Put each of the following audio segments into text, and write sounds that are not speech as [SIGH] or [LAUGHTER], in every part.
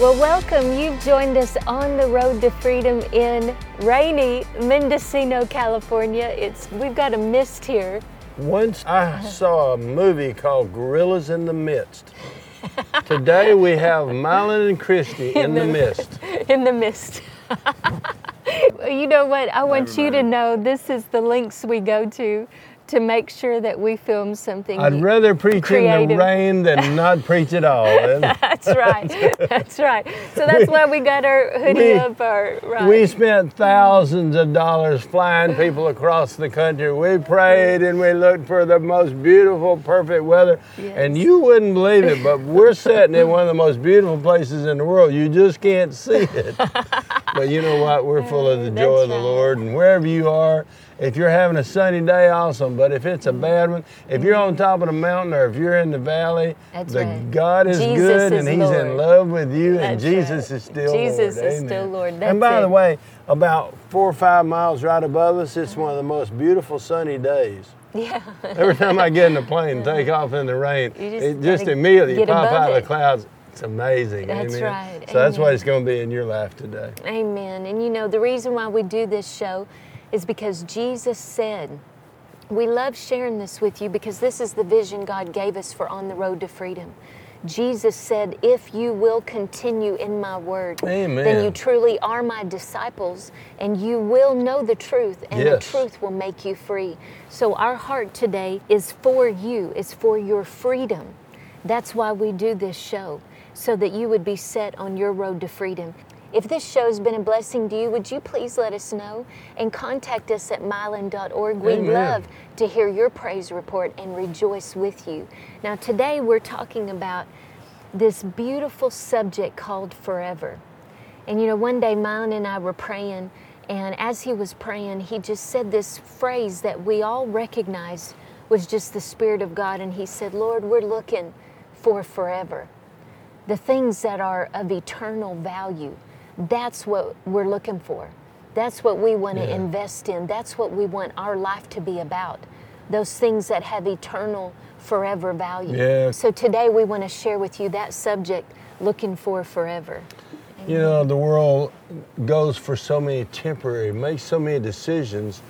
Well, welcome. You've joined us on the road to freedom in rainy Mendocino, California. It's we've got a mist here. Once I saw a movie called Gorillas in the Midst. Today we have Mylon and Christi [LAUGHS] [LAUGHS] in the mist. In the mist. you know what? I want you to know this is the links we go to to make sure that we film something. I'd rather preach in the rain than [LAUGHS] not preach at all. [LAUGHS] That's right. That's right. So that's why we got our hoodie We- up. Our right. We spent thousands of dollars flying people across the country. We prayed and we looked for the most beautiful, perfect weather. And you wouldn't believe it, but we're sitting in one of the most beautiful places in the world. You just can't see it. [LAUGHS] but you know what? We're full of the joy of the right. Lord. And wherever you are, if you're having a sunny day, awesome. But if it's a bad one, if you're on top of the mountain or if you're in the valley, That's the right. God is Jesus good is and He's in love with you, and Jesus right. is still Lord. Jesus Lord. is Amen. still Lord. and That's by the way, about four or five miles right above us, it's one of the most beautiful sunny days. [LAUGHS] yeah. Every time I get in the [LAUGHS] plane and take off in the rain, just it just immediately pop out of the clouds. It's amazing. That's Amen. right. So that's why it's going to be in your life today. Amen. And you know, the reason why we do this show is because Jesus said, we love sharing this with you because this is the vision God gave us for On the Road to Freedom. Jesus said, If you will continue in my word, then you truly are my disciples and you will know the truth, and the truth will make you free. So, our heart today is for you, is for your freedom. That's why we do this show, so that you would be set on your road to freedom. If this show has been a blessing to you, would you please let us know and contact us at mylon.org? We'd Amen. love to hear your praise report and rejoice with you. Now, today we're talking about this beautiful subject called forever. And you know, one day Mylon and I were praying, and as he was praying, he just said this phrase that we all recognize was just the Spirit of God. And he said, Lord, we're looking for forever. The things that are of eternal value. That's what we're looking for. That's what we want to Yeah. invest in. That's what we want our life to be about. Those things that have eternal, forever value. Yeah. So today we want to share with you that subject, looking for forever. You know, the world goes for so many temporary, makes so many decisions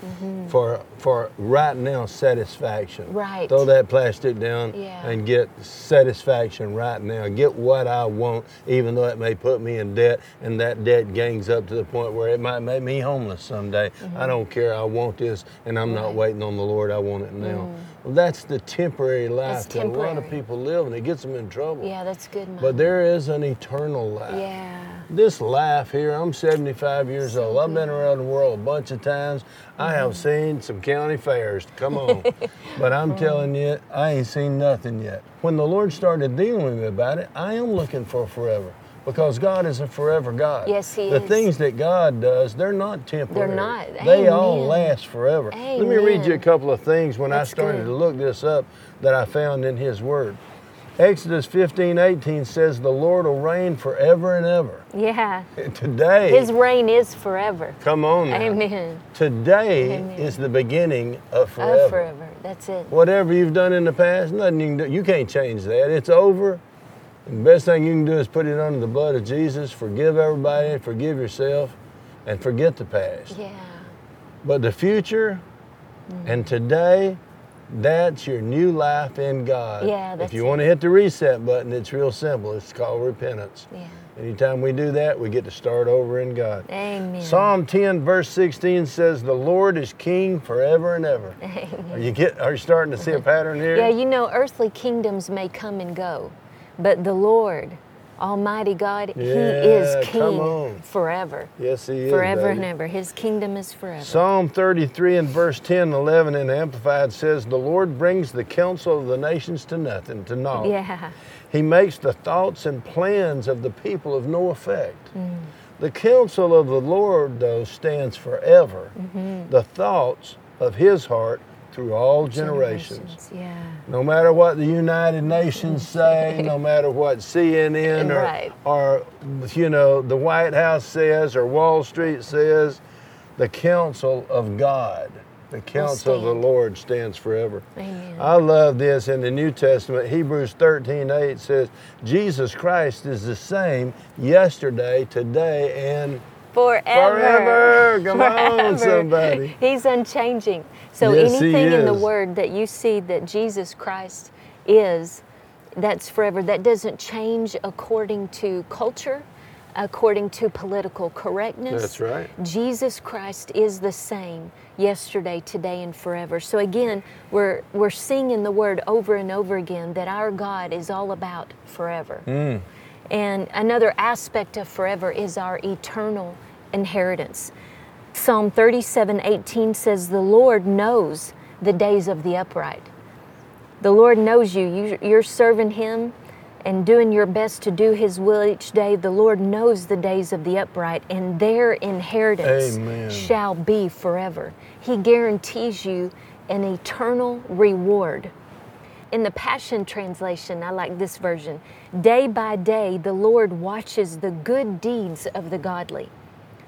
for for right now satisfaction. Mm-hmm. Right. Throw that plastic down Yeah. and get satisfaction right now. Get what I want, even though it may put me in debt, and that debt gangs up to the point where it might make me homeless someday. I don't care. I want this, and I'm not Mm-hmm. Right. Mm. waiting on the Lord. I want it now. Well, that's the temporary life that a lot of people live, and it gets them in trouble. Yeah, that's good, Mom. But there is an eternal life. yeah. This life here, I'm 75 years old. I've been around the world a bunch of times. I have Mm-hmm. seen some county fairs. Come on. [LAUGHS] but I'm telling you, I ain't seen nothing yet. When the Lord started dealing with me about it, I am looking for forever. Because God is a forever God. Yes, He the is. things that God does, they're not temporary. They're not. They all last forever. Let me read you a couple of things when That's I started good. to look this up that I found in His Word. Exodus 15, 18 says, The Lord will reign forever and ever. Yeah. Today, His reign is forever. come on now. Amen. Today Amen. is the beginning of forever. Of forever. That's it. Whatever you've done in the past, nothing you can do. You can't change that. It's over. The best thing you can do is put it under the blood of Jesus, forgive everybody, forgive yourself, and forget the past. Yeah. But the future Mm. and today, that's your new life in God. Yeah, if you it. want to hit the reset button, it's real simple. It's called repentance. Yeah. Anytime we do that, we get to start over in God. Amen. Psalm 10, verse 16 says, The Lord is king forever and ever. [LAUGHS] Are you get are you starting to see a [LAUGHS] pattern here? Yeah, you know, earthly kingdoms may come and go, but the Lord, Almighty God, He is King forever. yes, he is. Forever and ever. His kingdom is forever. Psalm 33 and verse 10 and 11 in Amplified says, The Lord brings the counsel of the nations to nothing, to naught. yeah. He makes the thoughts and plans of the people of no effect. Mm. The counsel of the Lord, though, stands forever. Mm-hmm. The thoughts of his heart through all generations. Yeah. No matter what the United Nations [LAUGHS] say, no matter what CNN or, Right. or you know the White House says or Wall Street says, the counsel of God, the counsel of the. Lord stands forever. Amen. I love this in the New Testament. Hebrews 13, 8 says, Jesus Christ is the same yesterday, today, and Forever. Forever. Come on, somebody. He's unchanging. So Yes, anything in the. Word that you see that Jesus Christ is, that's forever. That doesn't change according to culture, according to political correctness. That's right. Jesus Christ is the same yesterday, today, and forever. So again, we're we're seeing in the Word over and over again that our God is all about forever. Mm. And another aspect of forever is our eternal inheritance. Psalm 37 18 says, The Lord knows the days of the upright. The Lord knows you. you. You're serving Him and doing your best to do His will each day. The Lord knows the days of the upright, and their inheritance Amen. shall be forever. He guarantees you an eternal reward. In the Passion Translation, I like this version. Day by day, the Lord watches the good deeds of the godly.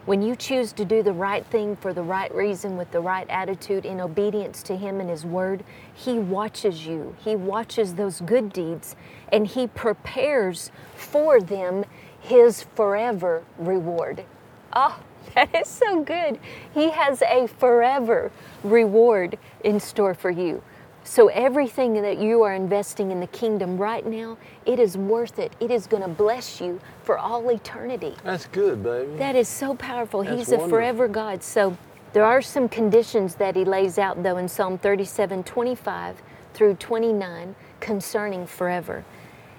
When you choose to do the right thing for the right reason with the right attitude in obedience to Him and His Word, He watches you. He watches those good deeds and He prepares for them His forever reward. Oh, [LAUGHS] that is so good. He has a forever reward in store for you. So, everything that you are investing in the kingdom right now, it is worth it. It is going to bless you for all eternity. That's good, baby. That is so powerful. That's He's a forever God. So, there are some conditions that he lays out, though, in Psalm 37 25 through 29 concerning forever.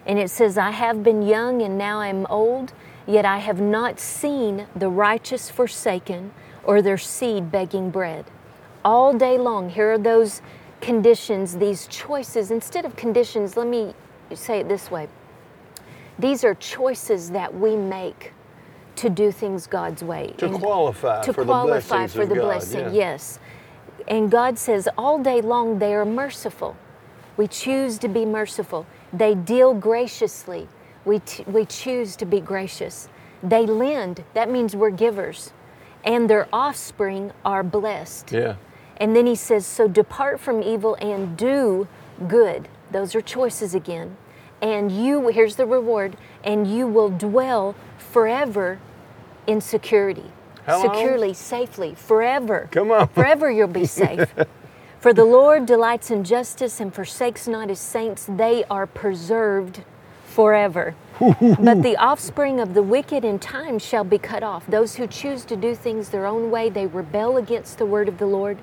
And it says, I have been young and now I am old, yet I have not seen the righteous forsaken or their seed begging bread. All day long, here are those conditions, these choices. Instead of conditions, let me say it this way these are choices that we make to do things God's way. To And qualify to for the qualify blessings for the God, blessing, yeah. yes. And God says all day long they are merciful. We choose to be merciful. They deal graciously. We, t- we choose to be gracious. They lend. That means we're givers. And their offspring are blessed. Yeah. And then he says, So depart from evil and do good. Those are choices again. And you, here's the reward, and you will dwell forever in security. Long? Securely, safely, forever. Come on. Forever you'll be safe. [LAUGHS] For the Lord delights in justice and forsakes not his saints. They are preserved forever. but the offspring of the wicked in time shall be cut off. Those who choose to do things their own way, they rebel against the word of the Lord.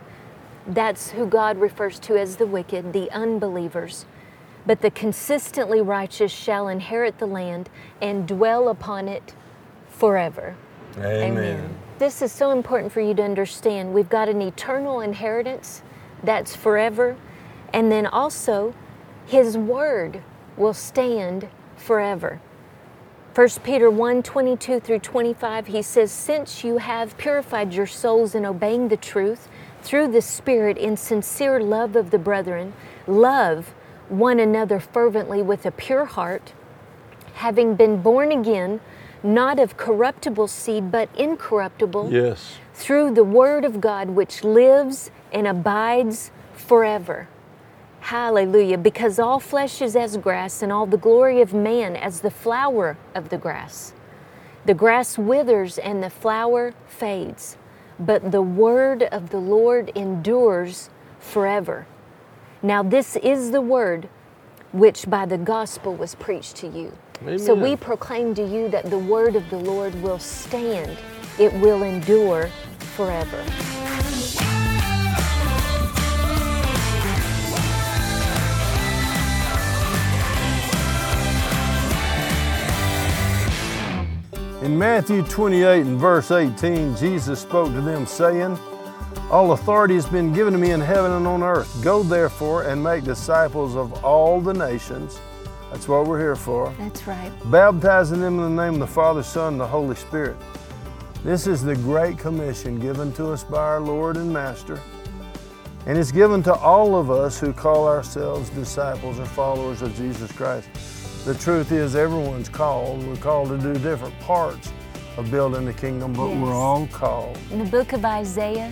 That's who God refers to as the wicked, the unbelievers. But the consistently righteous shall inherit the land and dwell upon it forever. Amen. This is so important for you to understand. We've got an eternal inheritance that's forever, and then also His Word will stand forever. 1 Peter 1 22 through 25, he says, Since you have purified your souls in obeying the truth through the Spirit in sincere love of the brethren, love one another fervently with a pure heart having been born again, not of corruptible seed, but incorruptible, Yes. through the Word of God, which lives and abides forever. Hallelujah. Because all flesh is as grass, and all the glory of man as the flower of the grass. The grass withers and the flower fades, but the word of the Lord endures forever. Now, this is the word which by the gospel was preached to you. So we proclaim to you that the word of the Lord will stand, it will endure forever. In Matthew 28 and verse 18, Jesus spoke to them, saying, All authority has been given to me in heaven and on earth. Go therefore and make disciples of all the nations. That's what we're here for. That's right. Baptizing them in the name of the Father, Son, and the Holy Spirit. This is the great commission given to us by our Lord and Master. And it's given to all of us who call ourselves disciples or followers of Jesus Christ. The truth is, everyone's called. We're called to do different parts of building the kingdom, but Yes. we're all called. In the book of Isaiah,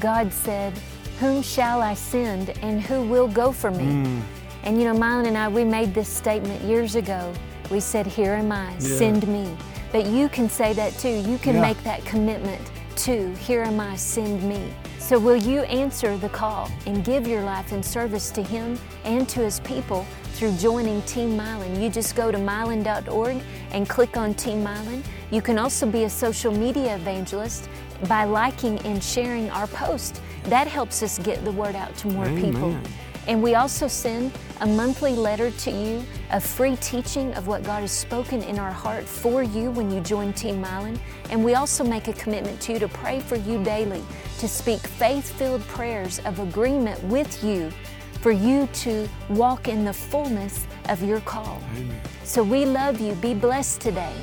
God said, Whom shall I send and who will go for me? Mm. And you know, Mylon and I, we made this statement years ago. We said, Here am I, Yeah. send me. But you can say that too. You can Yeah. make that commitment to, Here am I, send me. So will you answer the call and give your life in service to Him and to His people through joining Team Mylon? You just go to mylon.org and click on Team Mylon. You can also be a social media evangelist by liking and sharing our post. That helps us get the word out to more people. And we also send a monthly letter to you, a free teaching of what God has spoken in our heart for you when you join Team Mylon. And we also make a commitment to you to pray for you daily, to speak faith filled prayers of agreement with you for you to walk in the fullness of your call. So we love you. Be blessed today.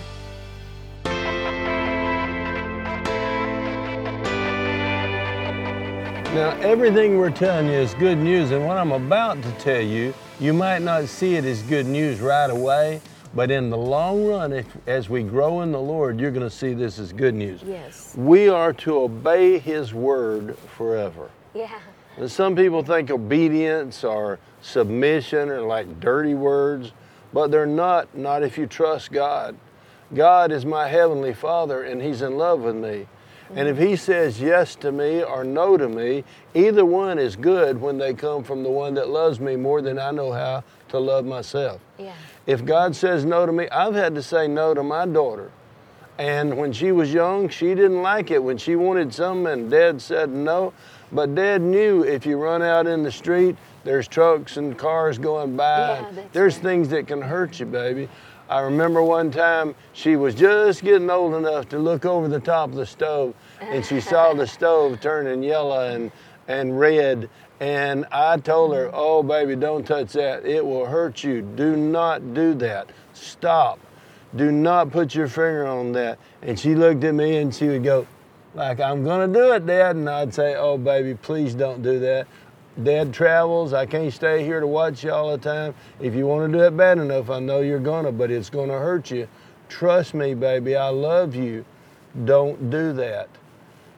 Now, everything we're telling you is good news, and what I'm about to tell you, you might not see it as good news right away, but in the long run, if, as we grow in the Lord, you're going to see this as good news. Yes. We are to obey His word forever. Yeah. And some people think obedience or submission are like dirty words, but they're not, not if you trust God. God is my heavenly Father and He's in love with me. And if He says yes to me or no to me, either one is good when they come from the one that loves me more than I know how to love myself. Yeah. If God says no to me, I've had to say no to my daughter. And when she was young, she didn't like it. When she wanted something and dad said no, but dad knew if you run out in the street, there's trucks and cars going by. Yeah, there's right. things that can hurt you, baby. I remember one time she was just getting old enough to look over the top of the stove and she saw the [LAUGHS] stove turning yellow and, and red. And I told her, mm. Oh, baby, don't touch that. It will hurt you. Do not do that. Stop. Do not put your finger on that. And she looked at me and she would go, like, I'm gonna do it, Dad. And I'd say, Oh, baby, please don't do that. Dad travels. I can't stay here to watch you all the time. If you want to do it bad enough, I know you're gonna, but it's gonna hurt you. Trust me, baby. I love you. Don't do that.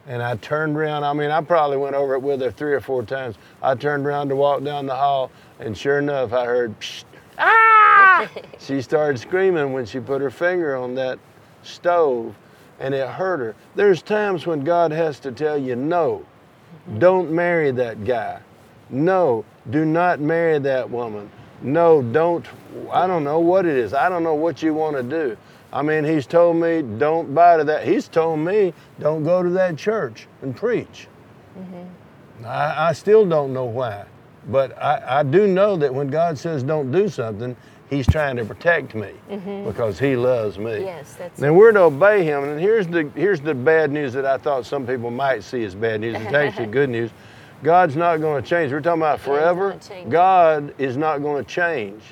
And I turned around. I mean, I probably went over it with her three or four times. I turned around to walk down the hall, and sure enough, I heard, Psst, ah! [LAUGHS] she started screaming when she put her finger on that stove, and it hurt her. There's times when God has to tell you, no, don't marry that guy. No, do not marry that woman. No, don't, I don't know what it is. I don't know what you want to do. I mean, he's told me, don't buy to that. He's told me, don't go to that church and preach. Mm-hmm. I, I still don't know why. But I, I do know that when God says don't do something, He's trying to protect me mm-hmm. because He loves me. Yes, that's Then we're to obey Him. And here's the, here's the bad news that I thought some people might see as bad news. It's [LAUGHS] actually good news. God's not going to change. We're talking about forever. God is not going to change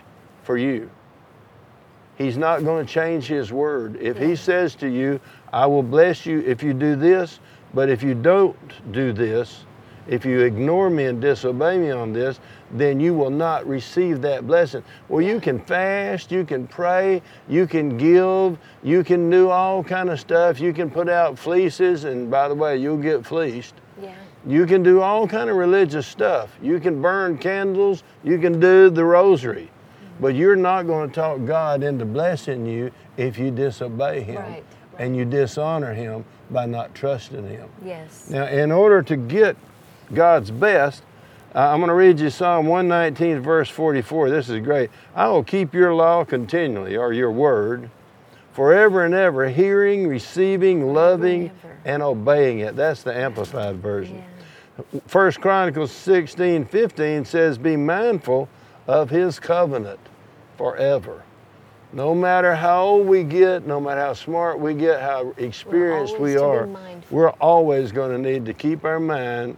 for you. He's not going to change His word. If He says to you, I will bless you if you do this, but if you don't do this, if you ignore me and disobey me on this, then you will not receive that blessing. Well, you can fast, you can pray, you can give, you can do all kind of stuff. You can put out fleeces, and by the way, you'll get fleeced. yeah. You can do all kind of religious stuff. You can burn candles. You can do the rosary. But you're not going to talk God into blessing you if you disobey Him Right, and you dishonor Him by not trusting Him. Yes. Now, in order to get God's best, uh, I'm going to read you Psalm 119, verse 44. This is great. I will keep your law continually, or your word, forever and ever, hearing, receiving, loving, and and obeying it. That's the Amplified version. Yeah. First Chronicles 16, 15 says, Be mindful of his covenant forever. No matter how old we get, no matter how smart we get, how experienced we always to be are, we're always going to need to keep our mind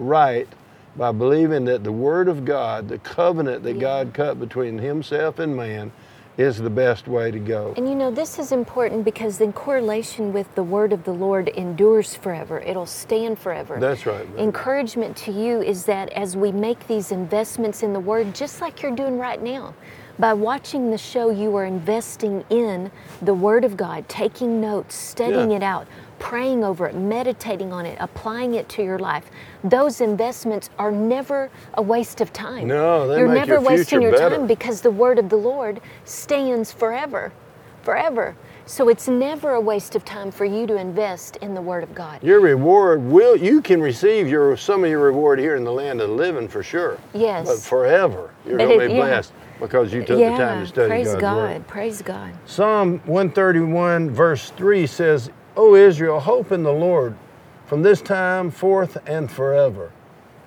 right by believing that the Word of God, the covenant that Yeah. God cut between Himself and man, is the best way to go. And you know, this is important because in correlation with the word of the Lord endures forever. It'll stand forever. That's right. Encouragement to you is that as we make these investments in the word, just like you're doing right now, by watching the show, you are investing in the Word of God, taking notes, studying Yeah. it out, praying over it, meditating on it, applying it to your life. Those investments are never a waste of time. No, they You're make never your wasting your better. time because the Word of the Lord stands forever. Forever. So it's never a waste of time for you to invest in the Word of God. Your reward will you can receive your some of your reward here in the land of the living for sure. Yes. But forever you're But going to it- be yeah. blessed because you took yeah, the time to study it. praise God's God. word. Praise God. Psalm 131 verse 3 says, "O Israel, hope in the Lord from this time forth and forever."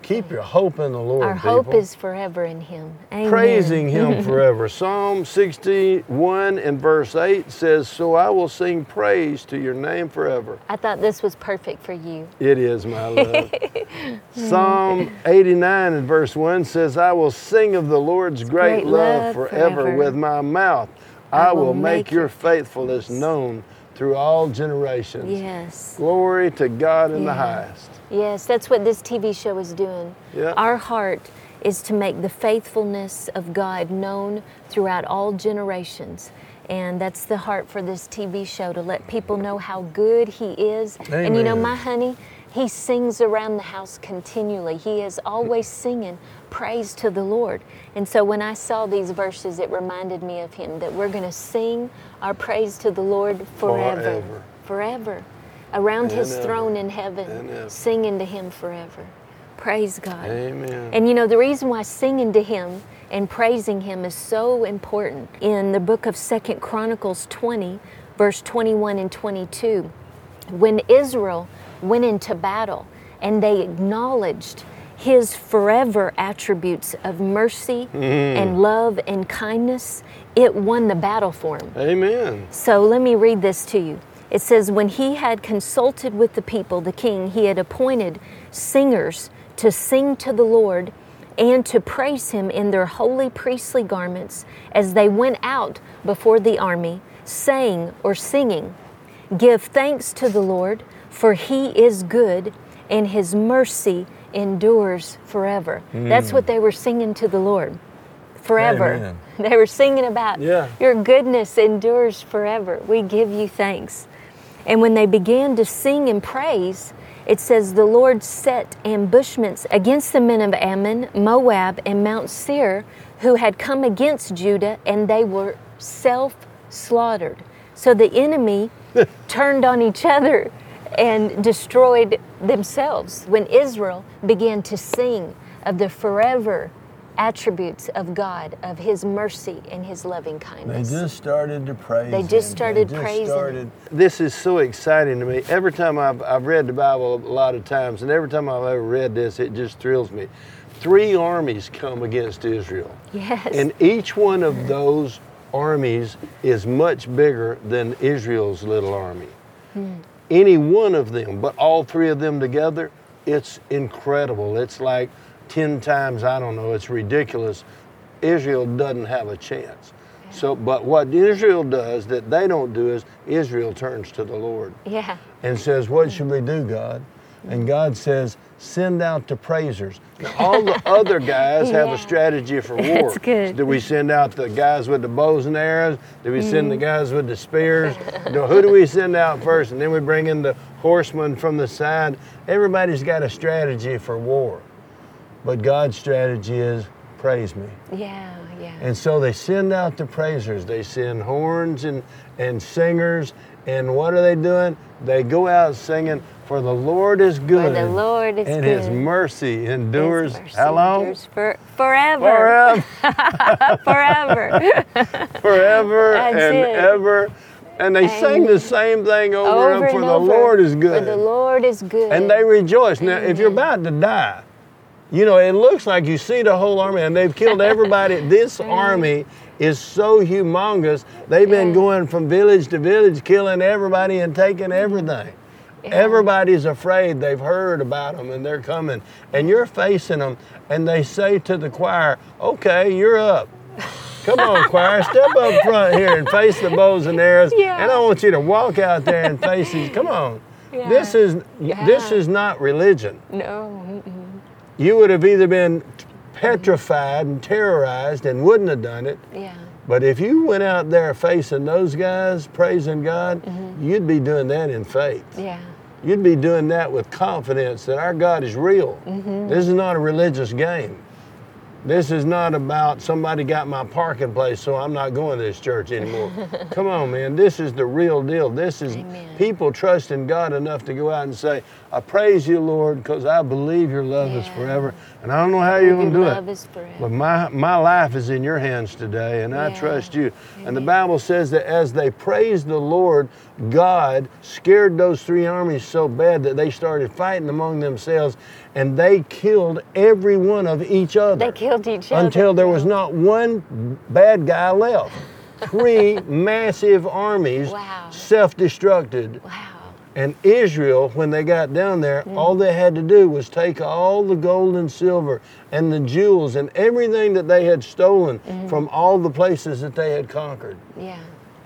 Keep your hope in the Lord. Our hope is forever in Him. Amen. praising him [LAUGHS] forever. Psalm 61 and verse 8 says, So I will sing praise to your name forever. I thought this was perfect for you. It is my love. [LAUGHS] Psalm 89 and verse 1 says, I will sing of the Lord's great, great love, love forever. with my mouth. I, will make, your faithfulness faithfulness. known through all generations. Yes. Glory to God in the highest. Yes, that's what this TV show is doing. Yeah. Our heart is to make the faithfulness of God known throughout all generations. And that's the heart for this TV show to let people know how good He is. And you know, my honey, he sings around the house continually. He is always singing praise to the Lord. And so when I saw these verses, it reminded me of him that we're going to sing our praise to the Lord forever. Forever. Forever. Around And his ever. throne in heaven, singing to him forever. Praise God. Amen. And you know, the reason why singing to him and praising him is so important in the book of Second Chronicles 20, verse 21 and 22, when Israel went into battle and they acknowledged his forever attributes of mercy mm-hmm. and love and kindness, it won the battle for him. Amen. So let me read this to you. It says, When he had consulted with the people, the king, he had appointed singers to sing to the Lord and to praise him in their holy priestly garments as they went out before the army, saying or singing, Give thanks to the Lord, for he is good, and his mercy endures forever. That's mm. what they were singing to the Lord. Forever. Amen. [LAUGHS] They were singing about Yeah. your goodness endures forever. We give you thanks. And when they began to sing and praise, it says, The Lord set ambushments against the men of Ammon, Moab, and Mount Seir, who had come against Judah, and they were self slaughtered. So the enemy [LAUGHS] turned on each other and destroyed themselves when Israel began to sing of the forever attributes of God, of His mercy and His loving kindness. They just started to praise. They just him. started They just praising started- This is so exciting to me. Every time I've, I've read the Bible a lot of times, and every time I've ever read this, it just thrills me. Three armies come against Israel, Yes. and each one of those armies is much bigger than Israel's little army. Hmm. Any one of them, but all three of them together, it's incredible. It's like 10 times, I don't know, it's ridiculous. Israel doesn't have a chance. So, but what Israel does that they don't do is Israel turns to the Lord yeah. and says, What should we do, God? And God says, Send out the praisers. Now, all the [LAUGHS] other guys have a strategy for war. That's good. Do we send out the guys with the bows and arrows? Do we send Mm. the guys with the spears? Who do we send out first? And then we bring in the horsemen from the side. Everybody's got a strategy for war. But God's strategy is praise me. Yeah. Yeah. And so they send out the praisers. They send horns and, and singers. And what are they doing? They go out singing, For the Lord is good. the Lord is and his good. mercy endures. His mercy how long? endures for, forever. Forever. [LAUGHS] [LAUGHS] Forever. forever and it. ever. And they sing the same thing over, over and and for the. Lord is good. For the Lord is good. and they rejoice. Now, if you're about to die, you know, it looks like you see the whole army and they've killed everybody. [LAUGHS] this army is so humongous. They've been Yeah. going from village to village, killing everybody and taking everything. Everybody's afraid. They've heard about them and they're coming. And you're facing them, and they say to the choir, Okay, you're up. Come on, [LAUGHS] choir, step up front here and face the bows and arrows. Yeah. And I want you to walk out there and face these. Come on. This is this is not religion. No. mm-mm. You would have either been petrified and terrorized and wouldn't have done it. Yeah. But if you went out there facing those guys, praising God, mm-hmm. you'd be doing that in faith. Yeah. You'd be doing that with confidence that our God is real. Mm-hmm. This is not a religious game. This is not about somebody got my parking place, so I'm not going to this church anymore. [LAUGHS] Come on, man. This is the real deal. This is Amen. people trusting God enough to go out and say, I praise you, Lord, because I believe your love is forever. And I don't know how you're going to do love it. is forever. But my, my life is in your hands today, and I trust you. And the Bible says that as they praised the Lord, God scared those three armies so bad that they started fighting among themselves, and they killed every one of each other. They killed each other. Until there was not one bad guy left. Three [LAUGHS] massive armies Wow. self destructed. Wow. And Israel, when they got down there, Mm. all they had to do was take all the gold and silver and the jewels and everything that they had stolen Mm-hmm. from all the places that they had conquered. Yeah.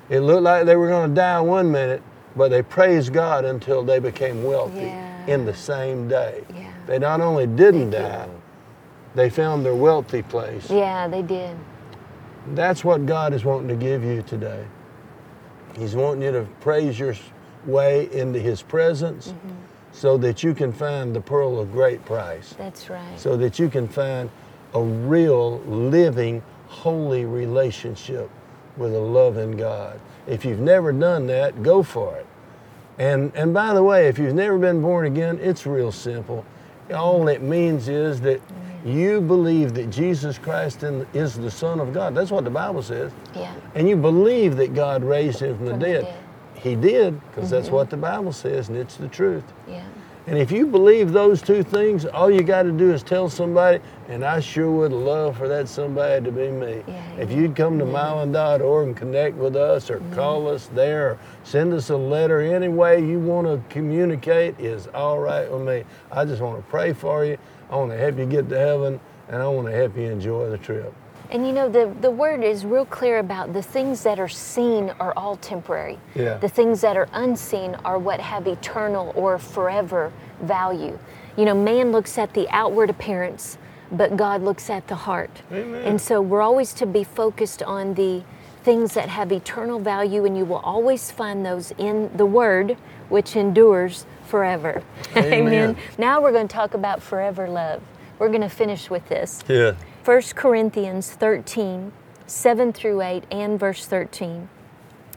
It looked like they were going to die one minute, but they praised God until they became wealthy Yeah. in the same day. Yeah. They not only didn't you. die, they found their wealthy place. Yeah, they did. That's what God is wanting to give you today. He's wanting you to praise your way into His presence Mm-hmm. so that you can find the pearl of great price, That's right. so that you can find a real, living, holy relationship with a loving God. If you've never done that, go for it. And, and by the way, if you've never been born again, it's real simple. All it means is that you believe that Jesus Christ in- is the Son of God. That's what the Bible says. yeah. And you believe that God raised him from the From the dead. dead. He did, because that's mm-hmm. what the Bible says, and it's the truth. Yeah. And if you believe those two things, all you got to do is tell somebody, and I sure would love for that somebody to be me. Yeah, if you'd come to mylon.org and connect with us or mm-hmm. call us there or send us a letter, any way you want to communicate is all right with me. I just want to pray for you. I want to help you get to heaven, and I want to help you enjoy the trip. And you know, the, the word is real clear about the things that are seen are all temporary. Yeah. The things that are unseen are what have eternal or forever value. You know, man looks at the outward appearance, but God looks at the heart. Amen. And so we're always to be focused on the things that have eternal value, and you will always find those in the Word, which endures forever. Amen. [LAUGHS] Now we're going to talk about forever love. We're going to finish with this. Yeah. 1 Corinthians 13, 7 through 8, and verse 13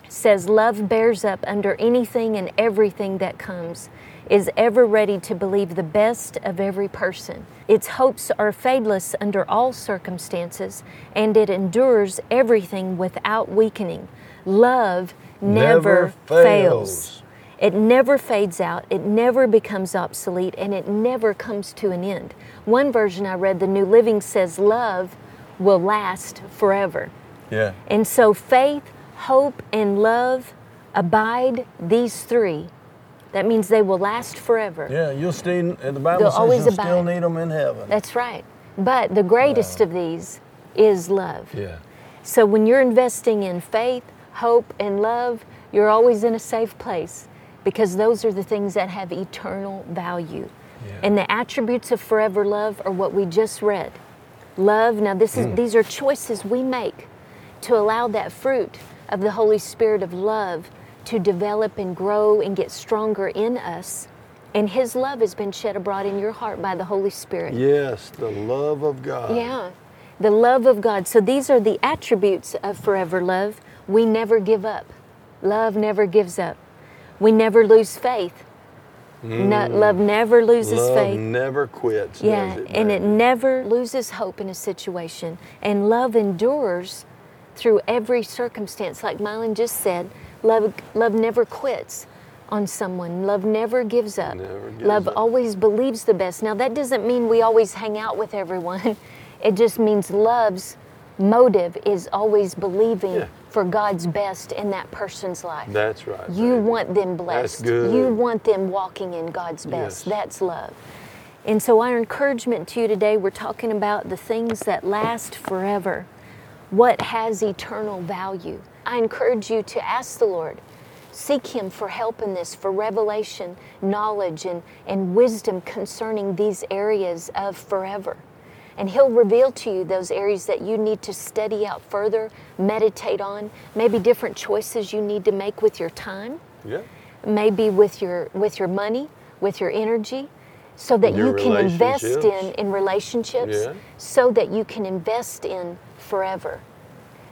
says, Love bears up under anything and everything that comes, is ever ready to believe the best of every person. Its hopes are fadeless under all circumstances, and it endures everything without weakening. Love never, Never fails. fails. It never fades out, it never becomes obsolete, and it never comes to an end. One version I read, the New Living, says love will last forever. Yeah. And so faith, hope, and love abide these three. That means they will last forever. Yeah, you'll still, the Bible They'll says always you'll still need them in heaven. That's right. But the greatest of these is love. yeah. So when you're investing in faith, hope, and love, you're always in a safe place because those are the things that have eternal value. Yeah. And the attributes of forever love are what we just read. Love, now this Mm. is these are choices we make to allow that fruit of the Holy Spirit of love to develop and grow and get stronger in us. And his love has been shed abroad in your heart by the Holy Spirit. Yes, the love of God. Yeah, the love of God. So these are the attributes of forever love. We never give up. Love never gives up. We never lose faith. No, love never loses Mm. Love faith. never quits. Yeah, it, and it never loses hope in a situation. And love endures through every circumstance. Like Mylon just said, love, love never quits on someone. Love never gives up. Never gives love up. always believes the best. Now, that doesn't mean we always hang out with everyone. [LAUGHS] It just means love's motive is always believing Yeah. for God's best in that person's life. That's right. You want them blessed. good. You want them walking in God's best. Yes. That's love. And so, our encouragement to you today, we're talking about the things that last forever. what has eternal value. I encourage you to ask the Lord, seek Him for help in this, for revelation, knowledge, and, and wisdom concerning these areas of forever. And He'll reveal to you those areas that you need to study out further, meditate on, maybe different choices you need to make with your time, Yeah. maybe with your with your money, with your energy, so that Your you can invest in in relationships, Yeah. so that you can invest in forever.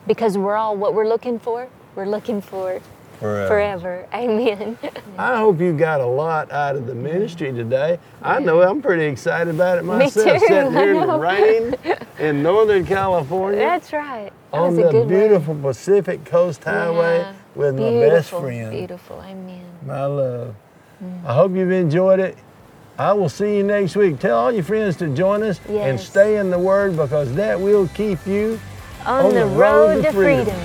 Because we're all what we're looking for. We're looking for Forever. forever. Amen. I hope you got a lot out of the ministry today. I know I'm pretty excited about it myself. Me too, Sitting here in the rain in Northern California That's right. That on the beautiful Pacific Coast. Highway Yeah. with my beautiful, best friend, Beautiful. Amen. my love. Mm. I hope you've enjoyed it. I will see you next week. Tell all your friends to join us and stay in the Word because that will keep you On, the, road, to freedom.